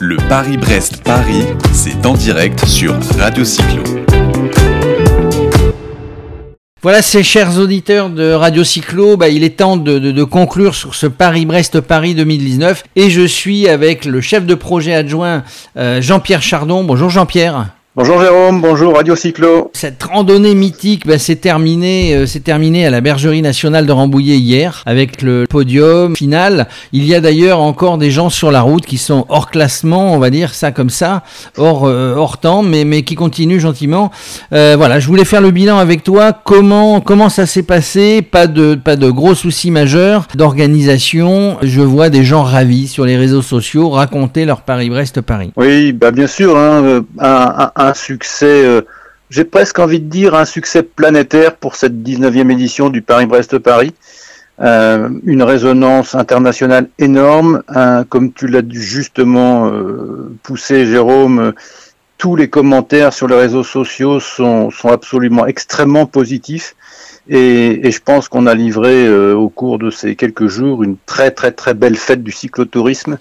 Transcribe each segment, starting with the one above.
Le Paris-Brest-Paris, c'est en direct sur Radio Cyclo. Voilà, ces chers auditeurs de Radio Cyclo, bah, il est temps de, conclure sur ce Paris-Brest-Paris 2019 et je suis avec le chef de projet adjoint euh, Jean-Pierre Chardon. Bonjour Jean-Pierre. Bonjour Jérôme, bonjour Radio Cyclo. Cette randonnée mythique bah, s'est terminée, euh, terminée à la Bergerie nationale de Rambouillet hier avec le podium final. Il y a d'ailleurs encore des gens sur la route qui sont hors classement, on va dire ça comme ça, hors, euh, hors temps, mais, mais qui continuent gentiment. Euh, voilà, je voulais faire le bilan avec toi. Comment, comment ça s'est passé? Pas de, pas de gros soucis majeurs d'organisation. Je vois des gens ravis sur les réseaux sociaux raconter leur Paris-Brest-Paris. Oui, bah bien sûr. Hein, un un succès, euh, j'ai presque envie de dire un succès planétaire pour cette 19e édition du Paris-Brest-Paris. Euh, une résonance internationale énorme, comme tu l'as justement euh, poussé Jérôme, tous les commentaires sur les réseaux sociaux sont, absolument extrêmement positifs. Et je pense qu'on a livré au cours de ces quelques jours une très très très belle fête du cyclotourisme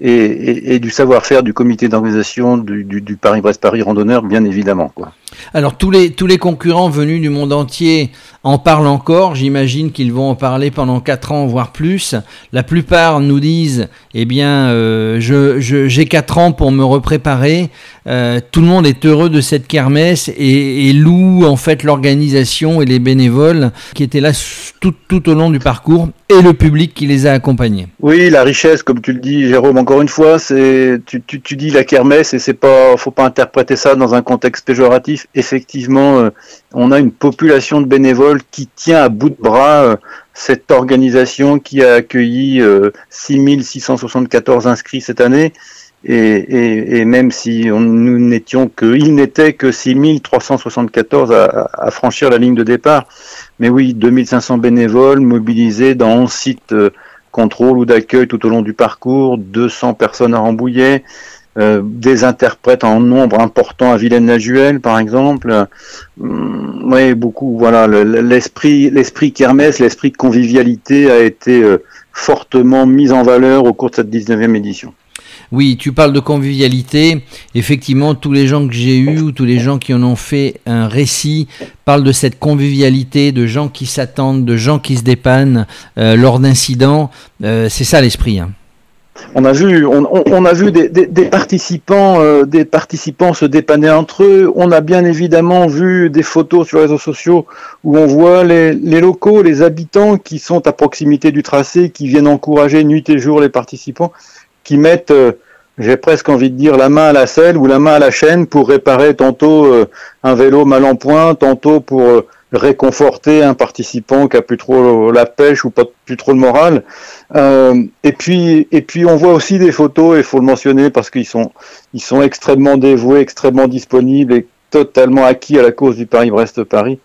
et, et, du savoir-faire du comité d'organisation du, du, du Paris-Brest-Paris randonneur, bien évidemment. Quoi. Alors tous les, tous les concurrents venus du monde entier en parlent encore. J'imagine qu'ils vont en parler pendant 4 ans, voire plus. La plupart nous disent, eh bien, euh, je, je, j'ai 4 ans pour me repréparer. Euh, tout le monde est heureux de cette kermesse et, loue en fait l'organisation et les bénévoles qui étaient là tout, au long du parcours et le public qui les a accompagnés. Oui, la richesse, comme tu le dis, Jérôme, encore une fois, tu, tu dis la kermesse et c'est pas, faut pas interpréter ça dans un contexte péjoratif effectivement, euh, on a une population de bénévoles qui tient à bout de bras euh, cette organisation qui a accueilli 6674 euh, inscrits cette année. Et, même si nous n'étions que, il n'était que 6374 à, à, franchir la ligne de départ. Mais oui, 2500 bénévoles mobilisés dans 11 sites contrôle ou d'accueil tout au long du parcours, 200 personnes à Rambouillet, euh, des interprètes en nombre important à Vilaine-la-Juelle, par exemple. Hum, oui, beaucoup. Voilà, l'esprit, l'esprit kermesse, l'esprit de convivialité a été euh, fortement mis en valeur au cours de cette 19e édition. Oui, tu parles de convivialité. Effectivement, tous les gens que j'ai eus ou tous les gens qui en ont fait un récit parlent de cette convivialité, de gens qui s'attendent, de gens qui se dépannent euh, lors d'incidents. c'est ça l'esprit. Hein on a vu, on, a vu des, participants, euh, des participants se dépanner entre eux. On a bien évidemment vu des photos sur les réseaux sociaux où on voit les, locaux, les habitants qui sont à proximité du tracé, qui viennent encourager nuit et jour les participants, qui mettent, euh, j'ai presque envie de dire, la main à la selle ou la main à la chaîne pour réparer tantôt euh, un vélo mal en point, tantôt pour réconforter un participant qui a plus trop la pêche ou pas plus trop le moral. Euh, et puis et puis on voit aussi des photos, il faut le mentionner parce qu'ils sont ils sont extrêmement dévoués, extrêmement disponibles et totalement acquis à la cause du Paris-Brest-Paris.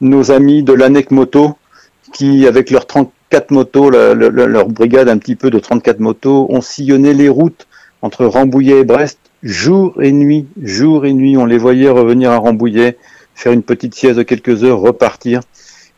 Nos amis de l'ANEC Moto qui avec leurs 34 motos, leur brigade un petit peu de 34 motos, ont sillonné les routes entre Rambouillet et Brest jour et nuit, jour et nuit. On les voyait revenir à Rambouillet faire une petite sieste de quelques heures, repartir.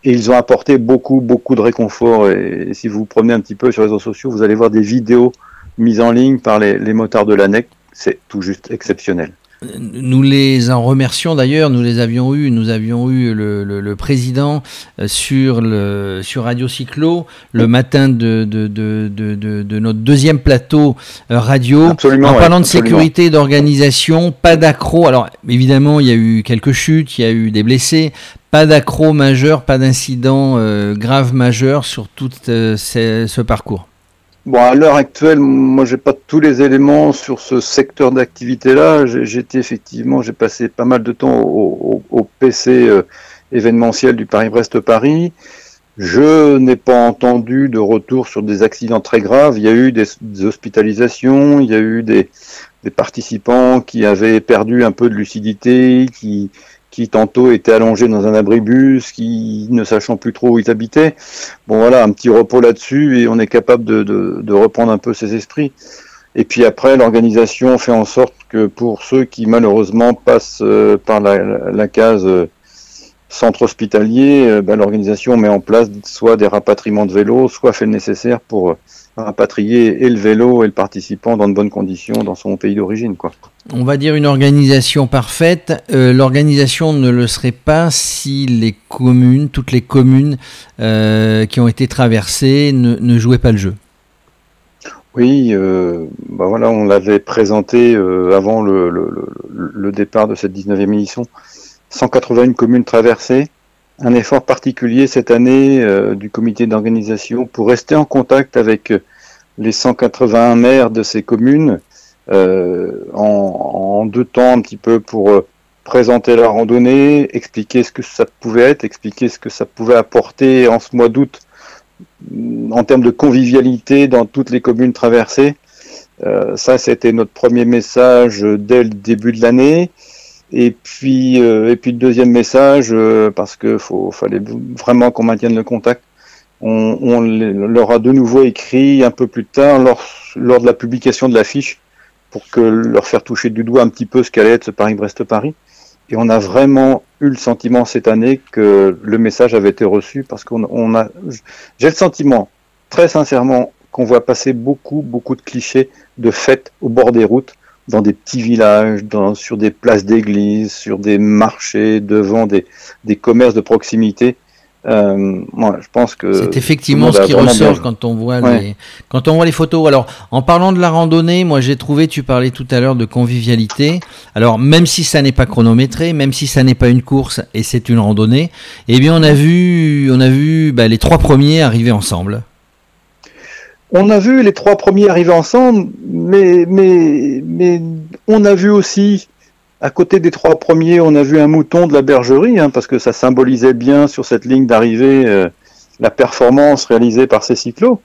Et ils ont apporté beaucoup, beaucoup de réconfort. Et, si vous vous promenez un petit peu sur les réseaux sociaux, vous allez voir des vidéos mises en ligne par les, les motards de l'ANEC. C'est tout juste exceptionnel. Nous les en remercions d'ailleurs, nous les avions eu, nous avions eu le, le, le président euh, sur, le, sur Radio Cyclo le matin de, de, de, de notre deuxième plateau euh, radio. Absolument, en parlant de sécurité, d'organisation, pas d'accro. Alors évidemment, il y a eu quelques chutes, il y a eu des blessés, pas d'accro majeur, pas d'incident euh, grave majeur sur tout euh, ce parcours. Bon, à l'heure actuelle, moi, j'ai pas tous les éléments sur ce secteur d'activité-là. J'étais effectivement, j'ai passé pas mal de temps au, au, PC euh, événementiel du Paris-Brest-Paris. Je n'ai pas entendu de retour sur des accidents très graves. Il y a eu des, des hospitalisations, il y a eu des, des, participants qui avaient perdu un peu de lucidité, qui, qui tantôt étaient allongés dans un abribus, qui ne sachant plus trop où ils habitaient. Bon voilà, un petit repos là-dessus et on est capable de, reprendre un peu ses esprits. Et puis après, l'organisation fait en sorte que pour ceux qui malheureusement passent euh, par la, la case euh, centre hospitalier, bah, l'organisation met en place soit des rapatriements de vélos, soit fait le nécessaire pour rapatrier et le vélo et le participant dans de bonnes conditions dans son pays d'origine. quoi. On va dire une organisation parfaite. L'organisation ne le serait pas si les communes, toutes les communes qui ont été traversées ne jouaient pas le jeu. Oui, euh, bah voilà, on l'avait présenté euh, avant le, le, le, départ de cette 19e édition. 181 communes traversées. Un effort particulier cette année euh, du comité d'organisation pour rester en contact avec les 181 maires de ces communes euh, en, deux temps un petit peu pour présenter la randonnée, expliquer ce que ça pouvait être, expliquer ce que ça pouvait apporter en ce mois d'août en termes de convivialité dans toutes les communes traversées. Euh, ça, c'était notre premier message dès le début de l'année. Et puis, euh, et puis le deuxième message, euh, parce que fallait vraiment qu'on maintienne le contact. On, on, leur a de nouveau écrit un peu plus tard, lors, lors de la publication de l'affiche, pour que leur faire toucher du doigt un petit peu ce qu'allait être ce Paris-Brest-Paris. Et on a vraiment eu le sentiment cette année que le message avait été reçu parce qu'on a, j'ai le sentiment, très sincèrement, qu'on voit passer beaucoup, beaucoup de clichés de fêtes au bord des routes, dans des petits villages, dans, sur des places d'église, sur des marchés, devant des, des commerces de proximité. Euh, moi, je pense que c'est effectivement ce qui ressort quand on voit les quand on voit les photos. Alors, en parlant de la randonnée, moi j'ai trouvé, tu parlais tout à l'heure de convivialité. Alors, même si ça n'est pas chronométré, même si ça n'est pas une course et c'est une randonnée, eh bien on a vu, on a vu bah, les trois premiers arriver ensemble. On a vu les trois premiers arriver ensemble, mais mais mais on a vu aussi à côté des trois premiers, on a vu un mouton de la bergerie, hein, parce que ça symbolisait bien sur cette ligne d'arrivée euh, la performance réalisée par ces cyclos.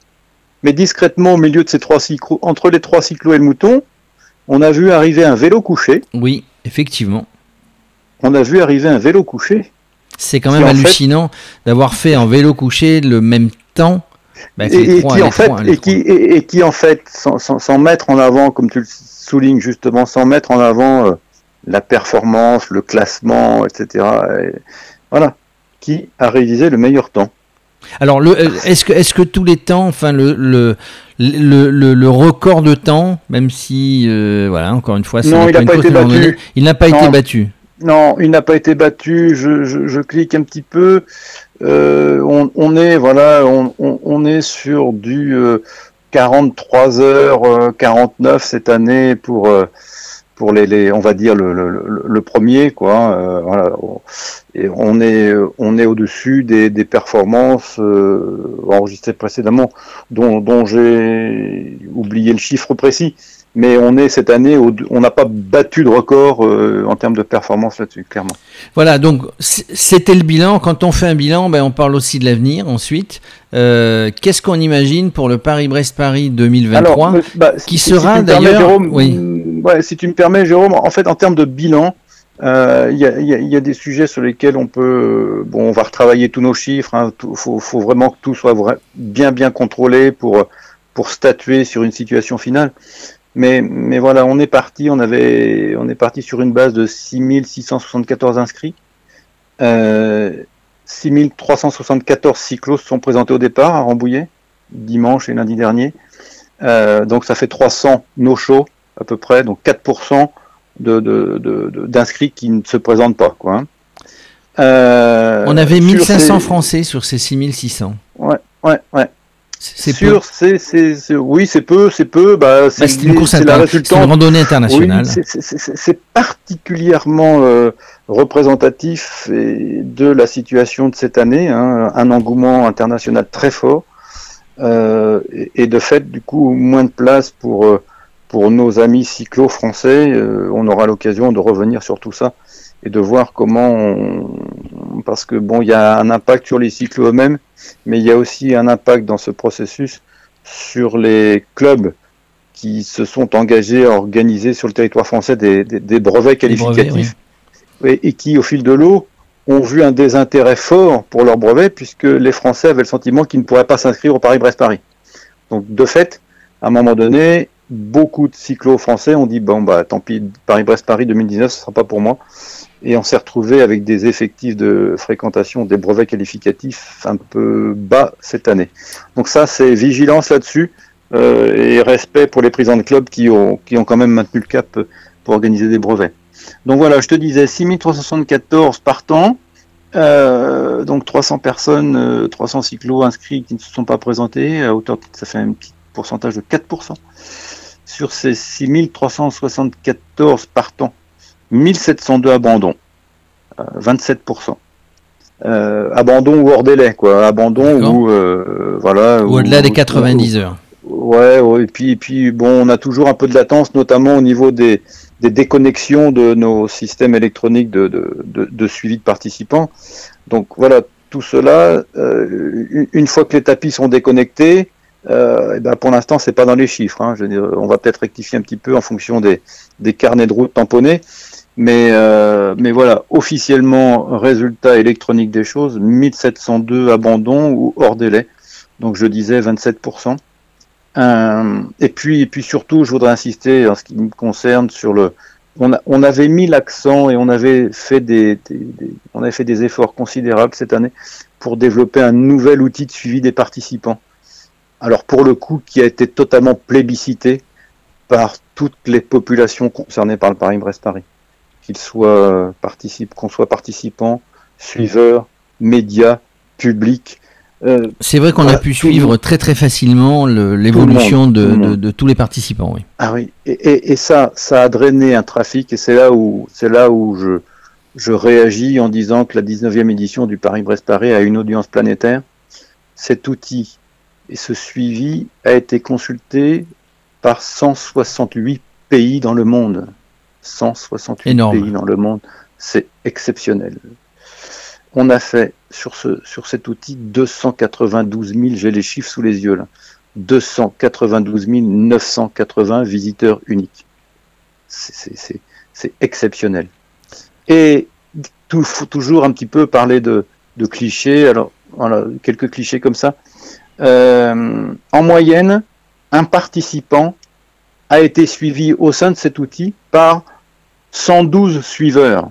Mais discrètement, au milieu de ces trois cyclos, entre les trois cyclos et le mouton, on a vu arriver un vélo couché. Oui, effectivement. On a vu arriver un vélo couché. C'est quand même hallucinant d'avoir fait en vélo couché le même temps. Et, qui en fait, et, qui, et, qui en fait, sans, mettre en avant, comme tu le soulignes justement, sans mettre en avant euh, la performance, le classement, etc. voilà, qui a réalisé le meilleur temps. Alors, euh, est-ce que, est que tous les temps, enfin, le, le, le, record de temps, même si, euh, voilà, encore une fois, il n'a pas, été battu. il n'a pas été battu. Non, il n'a pas été battu. Je, clique un petit peu. Euh, on, est, voilà, on, est sur du 43 heures 49 cette année pour pour les, on va dire le, le, premier quoi euh, voilà. Et on est on est au-dessus des, des performances euh, enregistrées précédemment dont j'ai oublié le chiffre précis mais on est cette année, on n'a pas battu de record euh, en termes de performance là-dessus, clairement. Voilà, donc c'était le bilan. Quand on fait un bilan, ben, on parle aussi de l'avenir ensuite. Euh, qu'est-ce qu'on imagine pour le Paris-Brest-Paris 2023 bah, Qui sera d'ailleurs. Oui. Mm, ouais, si tu me permets, Jérôme, en fait, en termes de bilan, euh, il y, a, y, a, des sujets sur lesquels on peut, bon, on va retravailler tous nos chiffres. Il hein, faut, faut, vraiment que tout soit bien bien contrôlé pour pour statuer sur une situation finale. Mais, mais voilà, on est parti, on avait, on est parti sur une base de 6674 inscrits. Euh, 6374 cyclos sont présentés au départ à Rambouillet, dimanche et lundi dernier. Euh, donc ça fait 300 no-show à peu près, donc 4% de, d'inscrits qui ne se présentent pas. Quoi, hein. euh, On avait 1500 Français sur ces 6600. Ouais, ouais, ouais. C'est sûr, c'est, oui, c'est peu, c'est peu. Bah, c'est, bah, une course la randonnée internationale. c'est particulièrement euh, représentatif de la situation de cette année, hein, un engouement international très fort, euh, et, de fait, du coup, moins de place pour euh, pour nos amis cyclo français. Euh, on aura l'occasion de revenir sur tout ça et de voir comment, on, parce que bon, il y a un impact sur les cyclos eux-mêmes mais il y a aussi un impact dans ce processus sur les clubs qui se sont engagés à organiser sur le territoire français des, brevets qualificatifs et, qui, au fil de l'eau, ont vu un désintérêt fort pour leurs brevets puisque les Français avaient le sentiment qu'ils ne pourraient pas s'inscrire au Paris-Brest-Paris. Donc, de fait, à un moment donné, beaucoup de cyclos français ont dit bon bah tant pis, Paris-Brest-Paris 2019, ce sera pas pour moi. Et on s'est retrouvé avec des effectifs de fréquentation des brevets qualificatifs un peu bas cette année. Donc ça, c'est vigilance là-dessus euh, et respect pour les présidents de club qui ont, qui ont quand même maintenu le cap pour organiser des brevets. Donc voilà, je te disais 6374 partants, euh, donc 300 personnes, euh, 300 cyclos inscrits qui ne se sont pas présentés, à hauteur, ça fait un petit pourcentage de 4%. Sur ces 6374 partants, 1702 abandons, 27%. Euh, abandon ou hors délai, quoi. Abandon ou euh, voilà. Ou au-delà des 90 heures. Ouais, ouais, et puis, et puis bon, on a toujours un peu de latence, notamment au niveau des, des déconnexions de nos systèmes électroniques de, de, de, de suivi de participants. Donc voilà, tout cela, euh, une fois que les tapis sont déconnectés, euh, et ben pour l'instant, c'est pas dans les chiffres. Hein. On va peut-être rectifier un petit peu en fonction des, des carnets de route tamponnés. Mais, euh, mais voilà, officiellement, résultat électronique des choses, 1702 abandons ou hors délai. Donc je disais 27%. Euh, et puis, et puis surtout, je voudrais insister en ce qui me concerne sur le. On, a, on avait mis l'accent et on avait fait des, on avait fait des efforts considérables cette année pour développer un nouvel outil de suivi des participants. Alors pour le coup, qui a été totalement plébiscité par toutes les populations concernées par le Paris-Brest-Paris, soient participent, qu'on soit participants, suiveurs, médias, publics, euh, c'est vrai qu'on voilà, a pu suivre très très facilement l'évolution de, de, de, tous les participants. Oui. Ah oui, et, et, et, ça, ça a drainé un trafic, et c'est là où, c'est là où je, je réagis en disant que la 19e édition du Paris-Brest-Paris a une audience planétaire. Cet outil et ce suivi a été consulté par 168 pays dans le monde. 168 Énorme. pays dans le monde, c'est exceptionnel. On a fait sur, ce, sur cet outil 292 000, j'ai les chiffres sous les yeux là, 292 980 visiteurs uniques. C'est exceptionnel. Et tout, faut toujours un petit peu parler de, de clichés. Alors, voilà, quelques clichés comme ça. Euh, en moyenne, un participant a été suivi au sein de cet outil par 112 suiveurs.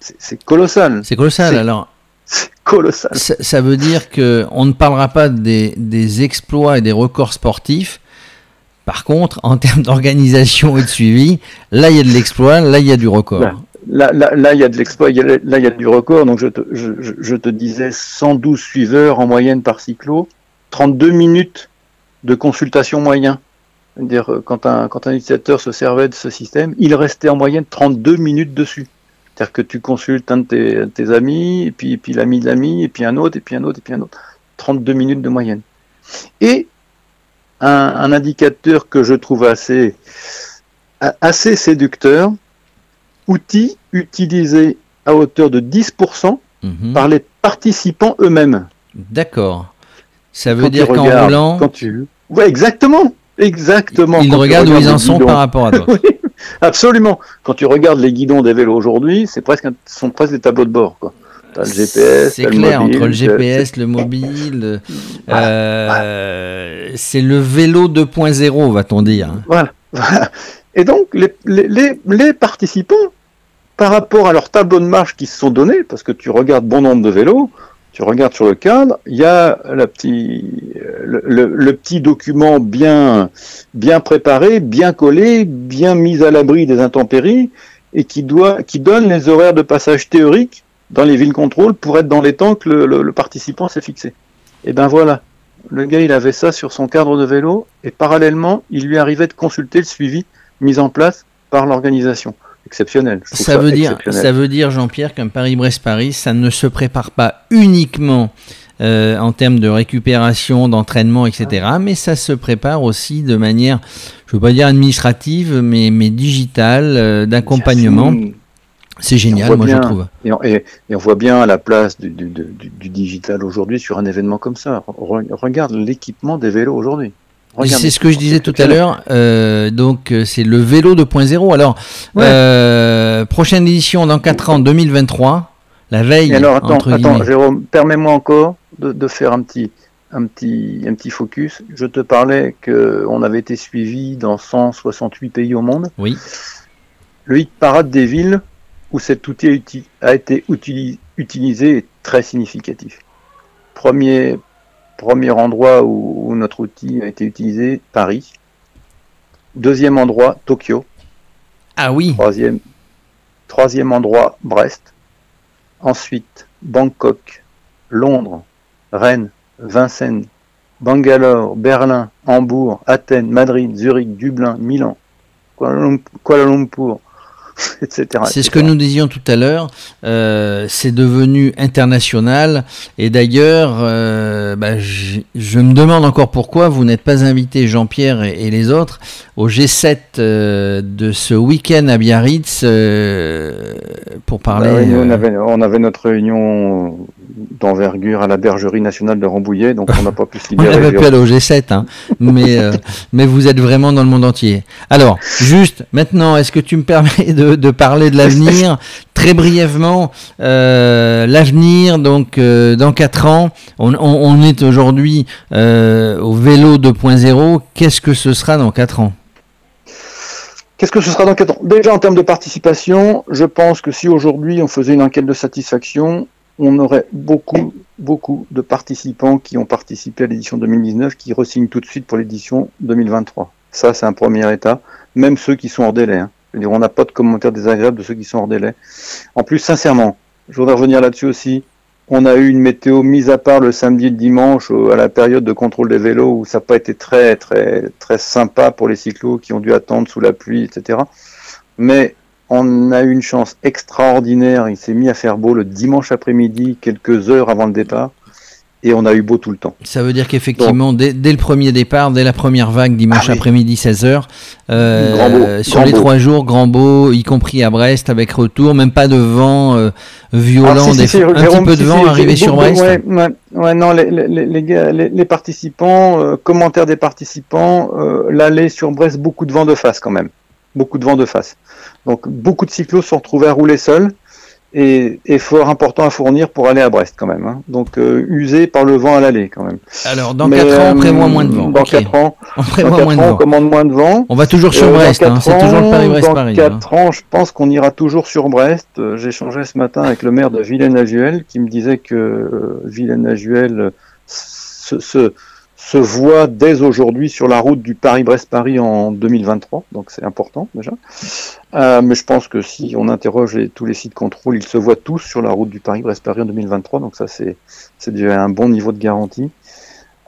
C'est colossal. C'est colossal. Alors, c'est colossal. Ça, ça, veut dire que on ne parlera pas des, des, exploits et des records sportifs. Par contre, en termes d'organisation et de suivi, là il y a de l'exploit, là il y a du record. Là, là, là il y a de l'exploit, là il y a du record. Donc je te, je, je te disais 112 suiveurs en moyenne par cyclo, 32 minutes de consultation moyen. dire quand un, quand un utilisateur se servait de ce système, il restait en moyenne 32 minutes dessus. C'est-à-dire que tu consultes un de tes, tes amis, et puis, et puis l'ami de l'ami, et puis un autre, et puis un autre, et puis un autre. 32 minutes de moyenne. Et un, un indicateur que je trouve assez, assez séducteur, outil utilisé à hauteur de 10% mmh. par les participants eux-mêmes. D'accord. Ça veut quand dire qu'en roulant. Quand tu... Ouais, exactement. Exactement. Ils regardent où ils en sont par rapport à oui, absolument. Quand tu regardes les guidons des vélos aujourd'hui, c'est presque, un, sont presque des tableaux de bord. Quoi. Le GPS, c'est clair, le mobile, entre le GPS, le mobile, euh, c'est le vélo 2.0, va-t-on dire. Voilà. Et donc, les, les, les, participants, par rapport à leur tableau de marche qui se sont donnés, parce que tu regardes bon nombre de vélos, tu regardes sur le cadre, il y a petit, le, petit document bien, préparé, bien collé, bien mis à l'abri des intempéries, et qui, doit, qui donne les horaires de passage théoriques dans les villes contrôle pour être dans les temps que le, le, le participant s'est fixé. Et ben voilà, le gars il avait ça sur son cadre de vélo, et parallèlement, il lui arrivait de consulter le suivi mis en place par l'organisation exceptionnel. Ça, ça, veut dire, ça veut dire, Jean-Pierre, qu'un Paris-Brest-Paris, ça ne se prépare pas uniquement euh, en termes de récupération, d'entraînement, etc., ah. mais ça se prépare aussi de manière, je ne veux pas dire administrative, mais, mais digitale, euh, d'accompagnement. C'est génial, moi bien, je trouve. Et on, et, et on, voit bien la place du, du, du, du digital aujourd'hui sur un événement comme ça. Regarde l'équipement des vélos aujourd'hui. C'est ce que je disais tout à l'heure. Euh, donc, c'est le vélo 2.0. Alors, ouais. euh, prochaine édition dans 4 ans, 2023. La veille. Et alors, attends, attends Jérôme, permets-moi encore de, de, faire un petit, un petit, un petit focus. Je te parlais qu'on avait été suivi dans 168 pays au monde. Oui. Le hit parade des villes où cet outil a été utilisé est très significatif. Premier, premier endroit où, notre outil a été utilisé, Paris. Deuxième endroit, Tokyo. Ah oui. Troisième, troisième endroit, Brest. Ensuite, Bangkok, Londres, Rennes, Vincennes, Bangalore, Berlin, Hambourg, Athènes, Madrid, Zurich, Dublin, Milan, Kuala Lumpur, C'est ce que nous disions tout à l'heure. Euh, c'est devenu international. Et d'ailleurs, euh, bah, je, me demande encore pourquoi vous n'êtes pas invité, Jean-Pierre et, les autres, au G7 euh, de ce week-end à Biarritz pour parler. Bah on, avait, on avait notre réunion d'envergure à la bergerie nationale de Rambouillet, donc on n'a pas pu se libérer. on n'avait pu aller au G7, hein, mais, mais vous êtes vraiment dans le monde entier. Alors, juste maintenant, est-ce que tu me permets de de, parler de l'avenir? Très brièvement, euh, l'avenir, donc euh, dans 4 ans, on, est aujourd'hui euh, au vélo 2.0. Qu'est-ce que ce sera dans 4 ans? Qu'est-ce que ce sera dans 4 ans? Déjà en termes de participation, je pense que si aujourd'hui on faisait une enquête de satisfaction, on aurait beaucoup, beaucoup de participants qui ont participé à l'édition 2019 qui resignent tout de suite pour l'édition 2023. Ça, c'est un premier état, même ceux qui sont hors délai. Hein on n'a pas de commentaires désagréables de ceux qui sont hors délai. En plus, sincèrement, je voudrais revenir là-dessus aussi. On a eu une météo mise à part le samedi et le dimanche à la période de contrôle des vélos où ça n'a pas été très très très sympa pour les cyclos qui ont dû attendre sous la pluie, etc. Mais on a eu une chance extraordinaire. Il s'est mis à faire beau le dimanche après-midi, quelques heures avant le départ et on a eu beau tout le temps. Ça veut dire qu'effectivement, dès, le premier départ, dès la première vague, dimanche ah après-midi 16h, euh, sur les trois jours, grand beau, y compris à Brest, avec retour, même pas de vent euh, violent, des, un petit peu de vent arrivé sur Brest. Ouais, non, les, les, les, participants, euh, commentaires des participants, l'aller sur Brest, beaucoup de vent de face quand même. Beaucoup de vent de face. Donc beaucoup de cyclos se sont retrouvés à rouler seuls et, fort important à fournir pour aller à Brest quand même. Hein. Donc euh, usé par le vent à l'aller quand même. Alors dans 4 ans, on prévoit moins de vent. Dans 4 ans, on prévoit moins de vent. on commande moins de vent. On va toujours sur euh, Brest, hein. c'est toujours le Paris-Brest-Paris. Dans 4 hein. ans, je pense qu'on ira toujours sur Brest. Euh, échangé ce matin avec le maire de Villaine-la-Juelle qui me disait que Villaine-la-Juelle se, se se voit dès aujourd'hui sur la route du Paris-Brest-Paris en 2023, donc c'est important déjà. Euh, mais je pense que si on interroge tous les sites contrôle, ils se voient tous sur la route du Paris-Brest-Paris en 2023, donc ça c'est déjà un bon niveau de garantie.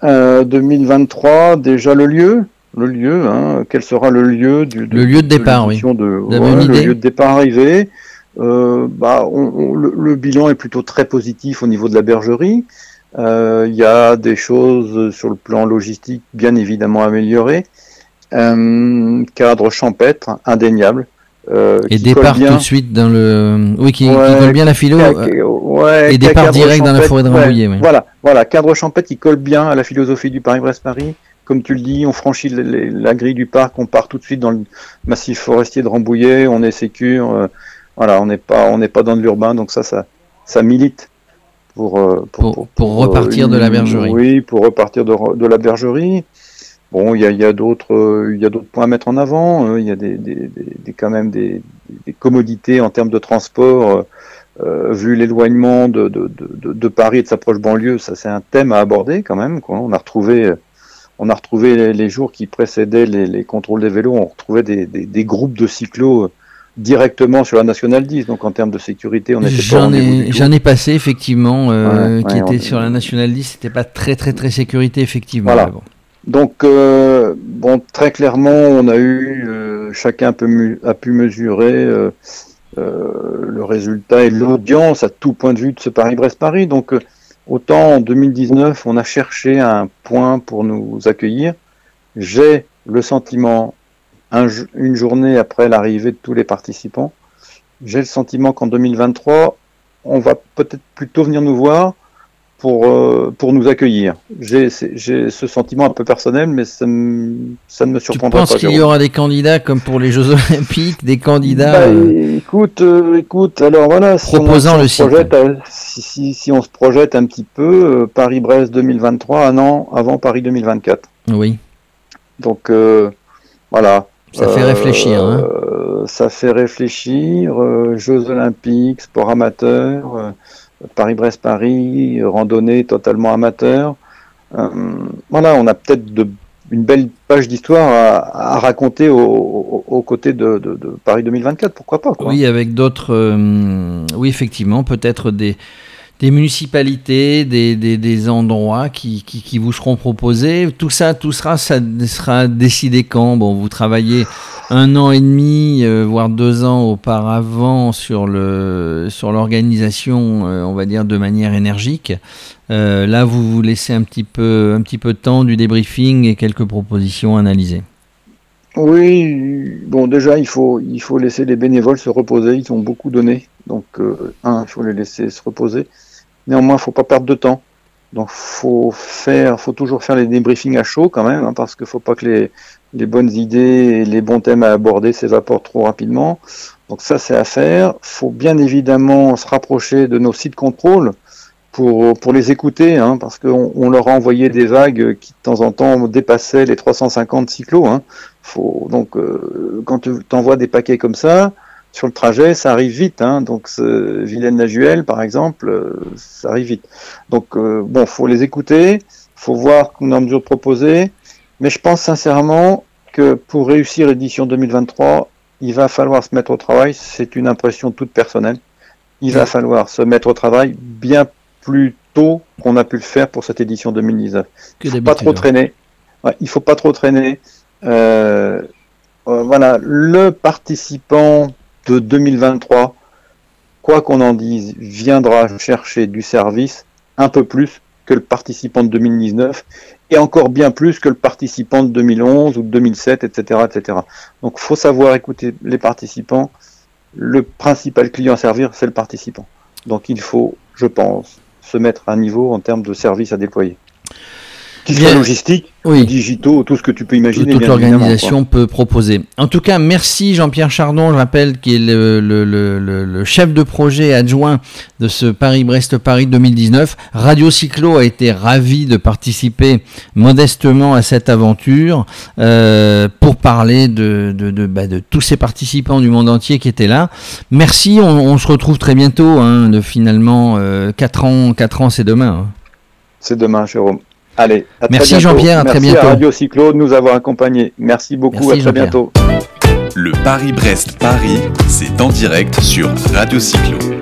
Euh, 2023, déjà le lieu, le lieu, hein, quel sera le lieu du le lieu de départ, oui. De, le lieu de départ arrivé. Euh, bah, le, le, bilan est plutôt très positif au niveau de la bergerie. Euh, il y a des choses sur le plan logistique bien évidemment améliorées. Euh, cadre champêtre, indéniable. Euh, et départ tout de suite dans le. Oui, qui, colle bien la philo. et départ direct dans la forêt de Rambouillet. Voilà, voilà, cadre champêtre qui colle bien à la philosophie du Paris-Brest-Paris. Comme tu le dis, on franchit la grille du parc, on part tout de suite dans le massif forestier de Rambouillet, on est sécure. voilà, on n'est pas, on n'est pas dans de l'urbain, donc ça, ça, ça milite euh, pour, pour, pour, repartir de la bergerie. Oui, pour repartir de, de la bergerie. Bon, il y a, y a d'autres, il y a d'autres points à mettre en avant. Euh, il y a des, des, des, quand même des, des, commodités en termes de transport. Euh, vu l'éloignement de, de, de, de, Paris et de sa proche banlieue, ça c'est un thème à aborder quand même. Quoi. On a retrouvé, on a retrouvé les, jours qui précédaient les, les, contrôles des vélos, on retrouvait des, des groupes de cyclos directement sur la nationale 10. Donc en termes de sécurité, on était J'en ai, j'en ai passé effectivement, euh, qui était sur la nationale 10. C'était pas très très très sécurité effectivement. Voilà. Donc euh, bon, très clairement, on a eu euh, chacun peut, a pu mesurer le résultat et l'audience à tout point de vue de ce Paris-Brest-Paris. Donc autant en 2019, on a cherché un point pour nous accueillir. J'ai le sentiment une journée après l'arrivée de tous les participants. J'ai le sentiment qu'en 2023, on va peut-être plutôt venir nous voir pour, euh, pour nous accueillir. J'ai ce sentiment un peu personnel, mais ça, ça ne me surprendra pas. Tu penses qu'il y aura des candidats comme pour les Jeux Olympiques, des candidats bah, euh, Écoute, euh, écoute, alors voilà, si proposant on, le site. si, si, on se projette un petit peu, Paris-Brest 2023, un an avant Paris 2024. Oui. Donc voilà. Ça fait réfléchir. Hein. Ça fait réfléchir. Jeux Olympiques, sport amateur Paris-Brest-Paris, randonnée totalement amateur. Euh, voilà, on a peut-être une belle page d'histoire à, raconter aux côtés de, Paris 2024, pourquoi pas Oui, avec d'autres, euh, oui effectivement, peut-être des, des municipalités, des, endroits qui, vous seront proposés. Tout ça, tout sera, ça sera décidé quand? Bon, vous travaillez un an et demi, euh, voire deux ans auparavant sur l'organisation, euh, on va dire de manière énergique. Euh, là, vous vous laissez un petit peu un petit peu de temps du débriefing et quelques propositions analysées. Oui, bon déjà il faut il faut laisser les bénévoles se reposer. Ils ont beaucoup donné, donc un, il faut les laisser se reposer. Néanmoins, faut pas perdre de temps. Donc faut faire, faut toujours faire les débriefings à chaud quand même, hein, parce qu'il faut pas que les les bonnes idées et les bons thèmes à aborder s'évaporent trop rapidement. Donc ça, c'est à faire. faut bien évidemment se rapprocher de nos sites contrôle pour, pour les écouter, hein, parce qu'on on leur a envoyé des vagues qui de temps en temps dépassaient les 350 cyclos. Hein. Faut, donc euh, quand tu envoies des paquets comme ça, sur le trajet, ça arrive vite. Hein, donc Vilaine-la-Juelle, par exemple, euh, ça arrive vite. Donc euh, bon, faut les écouter, faut voir qu'on est en mesure de proposer. Mais je pense sincèrement que pour réussir l'édition 2023, il va falloir se mettre au travail. C'est une impression toute personnelle. Il va falloir se mettre au travail bien plus tôt qu'on a pu le faire pour cette édition 2019. Il faut pas trop traîner. Ouais, il faut pas trop traîner. Euh, euh, voilà, le participant de 2023, quoi qu'on en dise, viendra chercher du service un peu plus que le participant de 2019 et encore bien plus que le participant de 2011 ou de 2007, etc., etc. Donc, faut savoir écouter les participants. Le principal client à servir, c'est le participant. Donc, il faut, je pense, se mettre à niveau en termes de services à déployer qui soit logistique, oui. digitaux, tout ce que tu peux imaginer. Toute l'organisation peut proposer. En tout cas, merci Jean-Pierre Chardon, je rappelle, qui est le, le, le, le, chef de projet adjoint de ce Paris-Brest-Paris 2019. Radio Cyclo a été ravi de participer modestement à cette aventure euh, pour parler de, de, de, bah, de, tous ces participants du monde entier qui étaient là. Merci, on, on se retrouve très bientôt. Hein, de finalement euh, 4 ans, 4 ans c'est demain. Hein. C'est demain, Jérôme. Allez, à Merci Jean-Pierre, à très bientôt. Merci à Radio Cyclo de nous avoir accompagnés. Merci beaucoup, à très bientôt. Le Paris-Brest-Paris, c'est en direct sur Radio Cyclo.